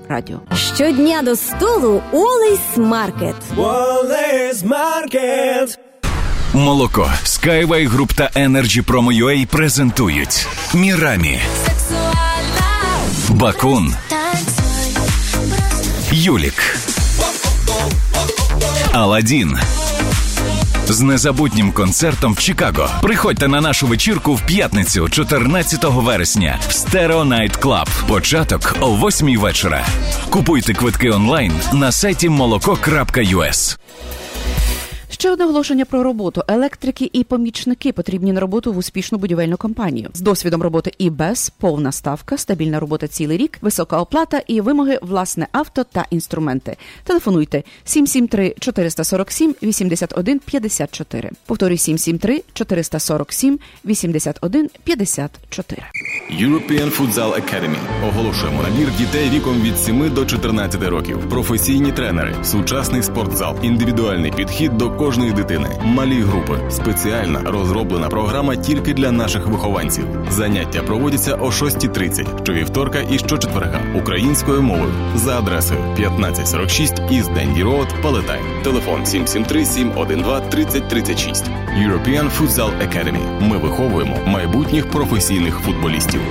Speaker 2: радіо.
Speaker 20: Щодня до столу Олейс Маркет.
Speaker 16: Wallace Маркет.
Speaker 4: Молоко, Skyway Group та Energy Promo UA презентують Мірамі, Бакун, Юлік, Аладдін. З незабутнім концертом в Чикаго. Приходьте на нашу вечірку в п'ятницю, 14 вересня, в Stereo Night Club. Початок о 8 вечора. Купуйте квитки онлайн на сайті молоко.us.
Speaker 2: Ще одне оголошення про роботу. Електрики і помічники потрібні на роботу в успішну будівельну компанію з досвідом роботи і без повна ставка, стабільна робота цілий рік, висока оплата і вимоги власне авто та інструменти. Телефонуйте 773 447 81 54. Повторюю 773 447 81 54.
Speaker 18: European Futsal Academy. Оголошуємо набір дітей віком від 7 до 14 років. Професійні тренери, сучасний спортзал, індивідуальний підхід до кожної дитини, малі групи, спеціальна розроблена програма тільки для наших вихованців. Заняття проводяться о 6.30 щовівторка і щочетверга українською мовою за адресою 1546 East Dundee Road, Palatine. Телефон 773 712 3036. European Futsal Academy. Ми виховуємо майбутніх професійних футболістів.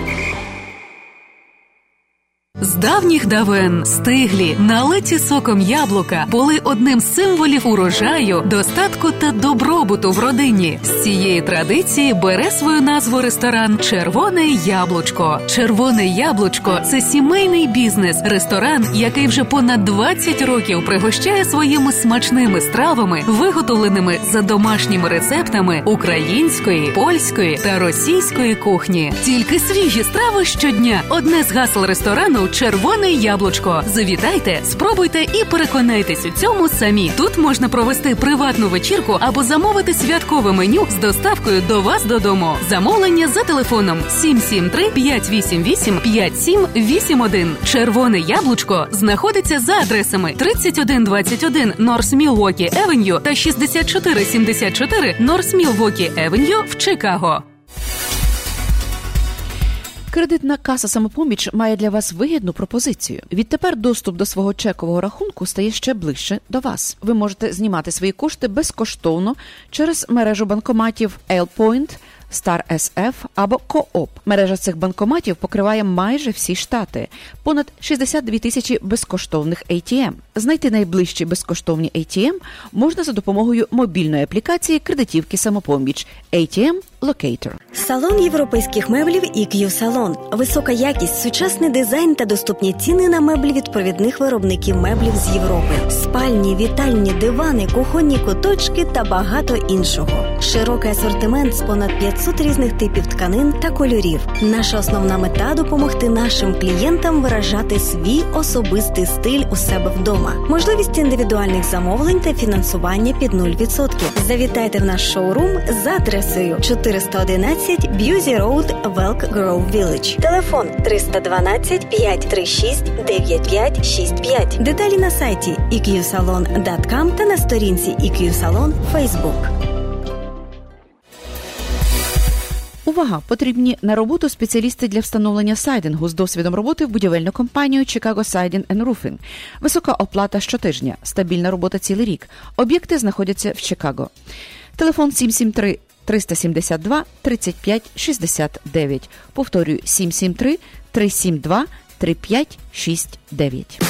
Speaker 14: Давніх давен стиглі, налиті соком яблука були одним з символів урожаю, достатку та добробуту в родині. З цієї традиції бере свою назву ресторан Червоне яблучко. Червоне яблучко це сімейний бізнес, ресторан, який вже понад 20 років пригощає своїми смачними стравами, виготовленими за домашніми рецептами української, польської та російської кухні. Тільки свіжі страви щодня. Одне з гасел ресторану Червоне яблучко. Завітайте, спробуйте і переконайтесь у цьому самі. Тут можна провести приватну вечірку або замовити святкове меню з доставкою до вас додому. Замовлення за телефоном 773 588 5781. Червоне яблучко знаходиться за адресами 3121 North Milwaukee Avenue та 6474 North Milwaukee Avenue в Чикаго.
Speaker 2: Кредитна каса самопоміч має для вас вигідну пропозицію. Відтепер доступ до свого чекового рахунку стає ще ближче до вас. Ви можете знімати свої кошти безкоштовно через мережу банкоматів Ailpoint, Star SF або Коop. Мережа цих банкоматів покриває майже всі штати, понад 62 тисячі безкоштовних ATM. Знайти найближчі безкоштовні ATM можна за допомогою мобільної аплікації кредитівки самопоміч ATM Locator.
Speaker 20: Салон європейських меблів EQ Салон. Висока якість, сучасний дизайн та доступні ціни на меблі від провідних виробників меблів з Європи, спальні, вітальні, дивани, кухонні куточки та багато іншого. Широкий асортимент з понад 500 різних типів тканин та кольорів. Наша основна мета допомогти нашим клієнтам виражати свій особистий стиль у себе вдома. Можливість індивідуальних замовлень та фінансування під 0%. Завітайте в наш шоурум за адресою 411 Busse Road, в Elk Grove Village. Телефон 312 536 9565. Деталі на сайті eqsalon.com та на сторінці EQ Salon Facebook.
Speaker 2: Увага! Потрібні на роботу спеціалісти для встановлення сайдингу з досвідом роботи в будівельну компанію Chicago Siding and Roofing. Висока оплата щотижня, стабільна робота цілий рік. Об'єкти знаходяться в Чикаго. Телефон 773 372 35 69. Повторюю 773 372 35 69.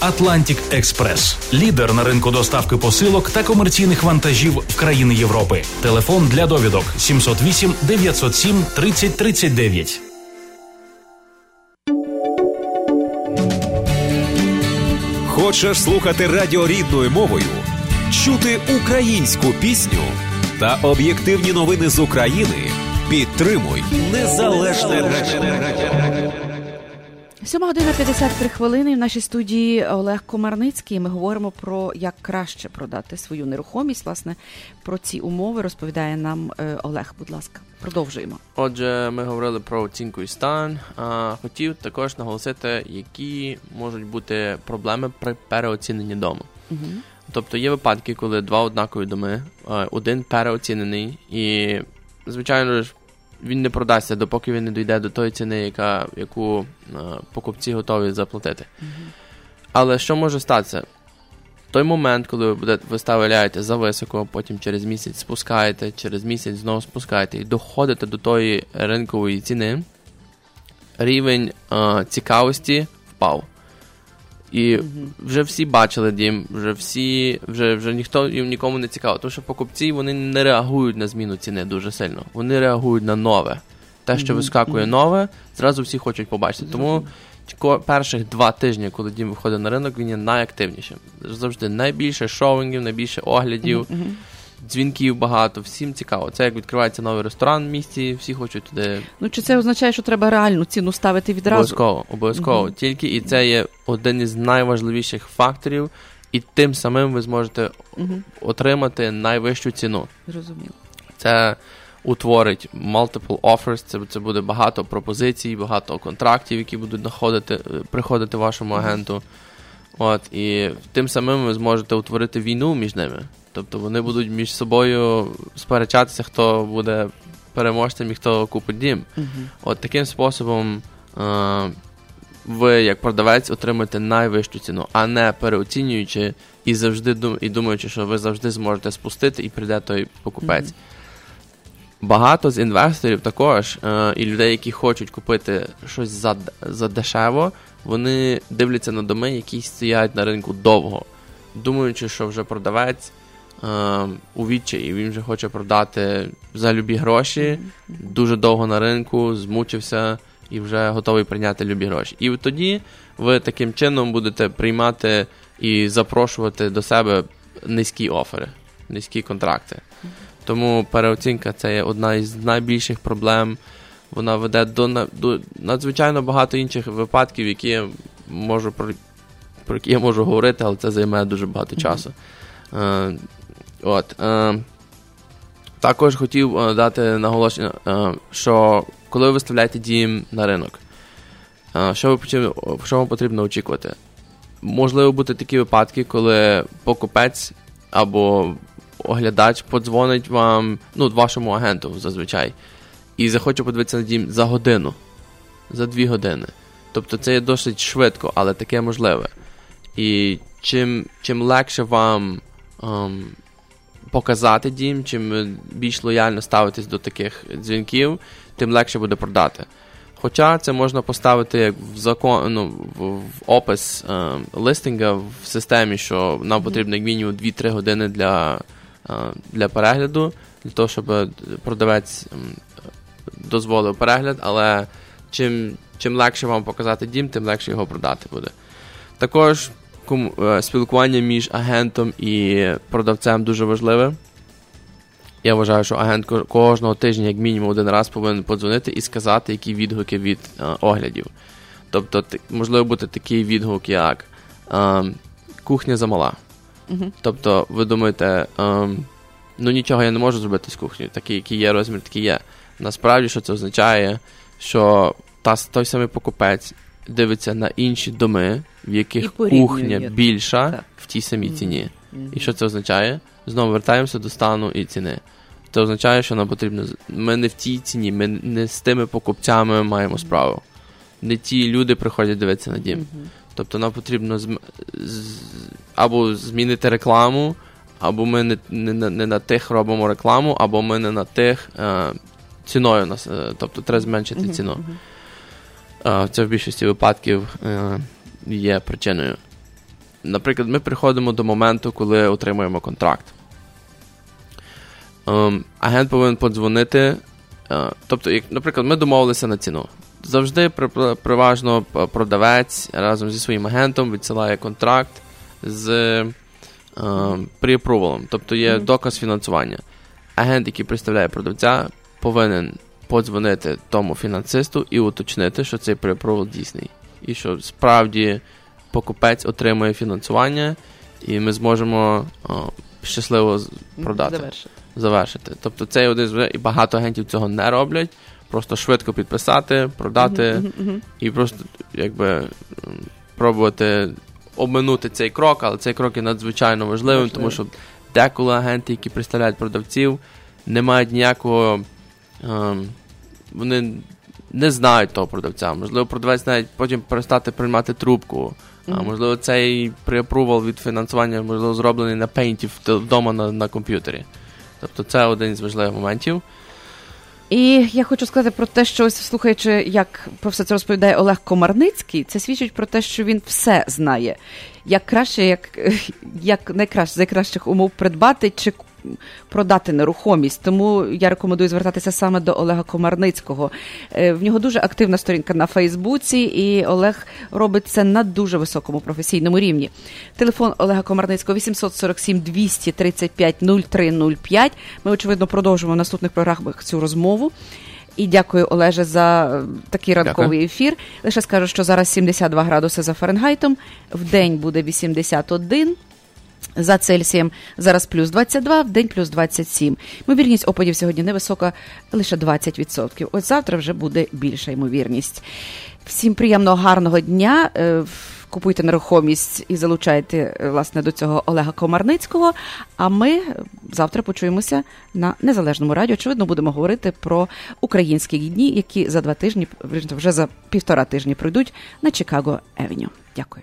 Speaker 3: Atlantic Express. лідер на ринку доставки посилок та комерційних вантажів в країни Європи. Телефон для довідок 708 907 30 39.
Speaker 10: Хочеш слухати радіо рідною мовою, чути українську пісню та об'єктивні новини з України? Підтримуй незалежне радіо.
Speaker 2: 7 година 53 хвилини. В нашій студії Олег Комарницький. Ми говоримо про як краще продати свою нерухомість. Власне, про ці умови розповідає нам е, Олег. Будь ласка, продовжуємо.
Speaker 15: Отже, ми говорили про оцінку і стан. А, хотів також наголосити, які можуть бути проблеми при переоціненні дому.
Speaker 2: Угу.
Speaker 15: Тобто є випадки, коли два однакові доми, один переоцінений, і, звичайно ж, він не продасться, допоки він не дійде до тої ціни, яка, яку покупці готові заплатити.
Speaker 2: Угу.
Speaker 15: Але що може статися? той момент, коли ви будете виставляєте за високо, потім через місяць спускаєте, через місяць знову спускаєте і доходите до тої ринкової ціни, рівень е, цікавості впав. І вже всі бачили дім, вже всі, вже вже ніхто їм нікому не цікаво. Тому що покупці вони не реагують на зміну ціни дуже сильно. Вони реагують на нове. Те, що вискакує нове, зразу всі хочуть побачити. Тому перших два тижні, коли дім виходить на ринок, він є найактивнішим. Завжди найбільше шоуінгів, найбільше оглядів. Дзвінків багато, всім цікаво. Це як відкривається новий ресторан в місті, всі хочуть туди
Speaker 2: Ну чи це означає, що треба реальну ціну ставити відразу?
Speaker 15: Обов'язково, обов'язково.
Speaker 2: Мгм.
Speaker 15: Тільки і це є один із найважливіших факторів, і тим самим ви зможете
Speaker 2: Мгм.
Speaker 15: отримати найвищу ціну.
Speaker 2: Зрозуміло.
Speaker 15: Це утворить multiple offers, це, це буде багато пропозицій, багато контрактів, які будуть находити, е, приходити вашому агенту. От, і тим самим ви зможете утворити війну між ними. Тобто вони будуть між собою сперечатися, хто буде переможцем і хто купить дім.
Speaker 2: Мгм.
Speaker 15: От таким способом е, ви, як продавець, отримаєте найвищу ціну, а не переоцінюючи і завжди дум, і думаючи, що ви завжди зможете спустити і прийде той покупець. Багато з інвесторів також е, і людей, які хочуть купити щось за, за дешево, вони дивляться на доми, які стоять на ринку довго, думаючи, що вже продавець у відчаї, він вже хоче продати за любі гроші, дуже довго на ринку, змучився і вже готовий прийняти любі гроші. І тоді ви таким чином будете приймати і запрошувати до себе низькі офери, низькі контракти. Тому переоцінка це є одна із найбільших проблем. Вона веде до, до надзвичайно багато інших випадків, які я можу про, про які я можу говорити, але це займе дуже багато часу. Е, от, е, також хотів е, дати наголошення, е, що коли ви виставляєте дім на ринок, е, що, ви, що вам потрібно очікувати? Можливо бути такі випадки, коли покупець або оглядач подзвонить вам, ну, вашому агенту зазвичай, і захоче подивитися на дім за годину, за дві години. Тобто це є досить швидко, але таке можливе. І чим, чим легше вам ем, показати дім, чим більш лояльно ставитесь до таких дзвінків, тим легше буде продати. Хоча це можна поставити як в закон, ну, в, в опис е, листинга в системі, що нам потрібно як мінімум 2-3 години для, е, для перегляду, для того, щоб продавець дозволив перегляд, але чим, чим легше вам показати дім, тим легше його продати буде. Також спілкування між агентом і продавцем дуже важливе. Я вважаю, що агент кожного тижня, як мінімум, один раз повинен подзвонити і сказати, які відгуки від е, оглядів. Тобто, можливо бути такий відгук, як е, кухня замала.
Speaker 2: Мгм.
Speaker 15: Тобто, ви думаєте, ну нічого я не можу зробити з кухнею, такий, який є розмір, такий є. Насправді, що це означає, що та, той самий покупець дивиться на інші доми, в яких кухня більша
Speaker 2: Так.
Speaker 15: в тій самій ціні.
Speaker 2: Мгм.
Speaker 15: І що це означає? Знову вертаємося до стану і ціни. Це означає, що нам потрібно. Ми не в тій ціні, ми не з тими покупцями маємо справу. Не ті люди приходять дивитися на дім. Тобто нам потрібно з... або змінити рекламу, або ми не, не, не на тих робимо рекламу, або ми не на тих е, ціною нас. Е, тобто треба зменшити
Speaker 2: Мгм,
Speaker 15: ціну. Е, це в більшості випадків е, є причиною. Наприклад, ми приходимо до моменту, коли отримуємо контракт. Ем, агент повинен подзвонити. Е, тобто, як, наприклад, ми домовилися на ціну. Завжди переважно продавець разом зі своїм агентом відсилає контракт з е, pre-approval, тобто є доказ фінансування. Агент, який представляє продавця, повинен подзвонити тому фінансисту і уточнити, що цей pre-approval дійсний. І що справді покупець отримує фінансування, і ми зможемо о, щасливо продати.
Speaker 2: Завершити.
Speaker 15: Завершити. Тобто це один з і багато агентів цього не роблять. Просто швидко підписати, продати і просто якби пробувати обминути цей крок, але цей крок є надзвичайно важливим,
Speaker 2: Важливо.
Speaker 15: тому що деколи агенти, які представляють продавців, не мають ніякого. ем, вони не знають того продавця. Можливо, продавець навіть потім перестати приймати трубку. А можливо, цей преапрувал від фінансування можливо зроблений на пейнті вдома на, на комп'ютері. Тобто це один з важливих моментів.
Speaker 2: І я хочу сказати про те, що ось слухаючи, як про все це розповідає Олег Комарницький, це свідчить про те, що він все знає. Як краще, як як найкраще з найкращих умов придбати чи продати нерухомість. Тому я рекомендую звертатися саме до Олега Комарницького. Е, в нього дуже активна сторінка на Фейсбуці, і Олег робить це на дуже високому професійному рівні. Телефон Олега Комарницького 847 235 0305. Ми, очевидно, продовжуємо в наступних програмах цю розмову. І дякую, Олеже, за такий ранковий дякую. ефір. Лише скажу, що зараз 72 градуси за Фаренгайтом, в день буде 81 за Цельсієм зараз плюс 22, в день плюс 27. Ймовірність опадів сьогодні невисока, лише 20%. От завтра вже буде більша ймовірність. Всім приємного, гарного дня. Е, купуйте нерухомість і залучайте е, власне до цього Олега Комарницького. А ми завтра почуємося на незалежному радіо. Очевидно, будемо говорити про українські дні, які за два тижні вже за півтора тижні пройдуть на Чикаго Евеню. Дякую.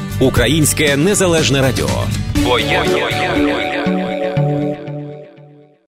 Speaker 10: Українське незалежне радіо. Воєнна хвиля.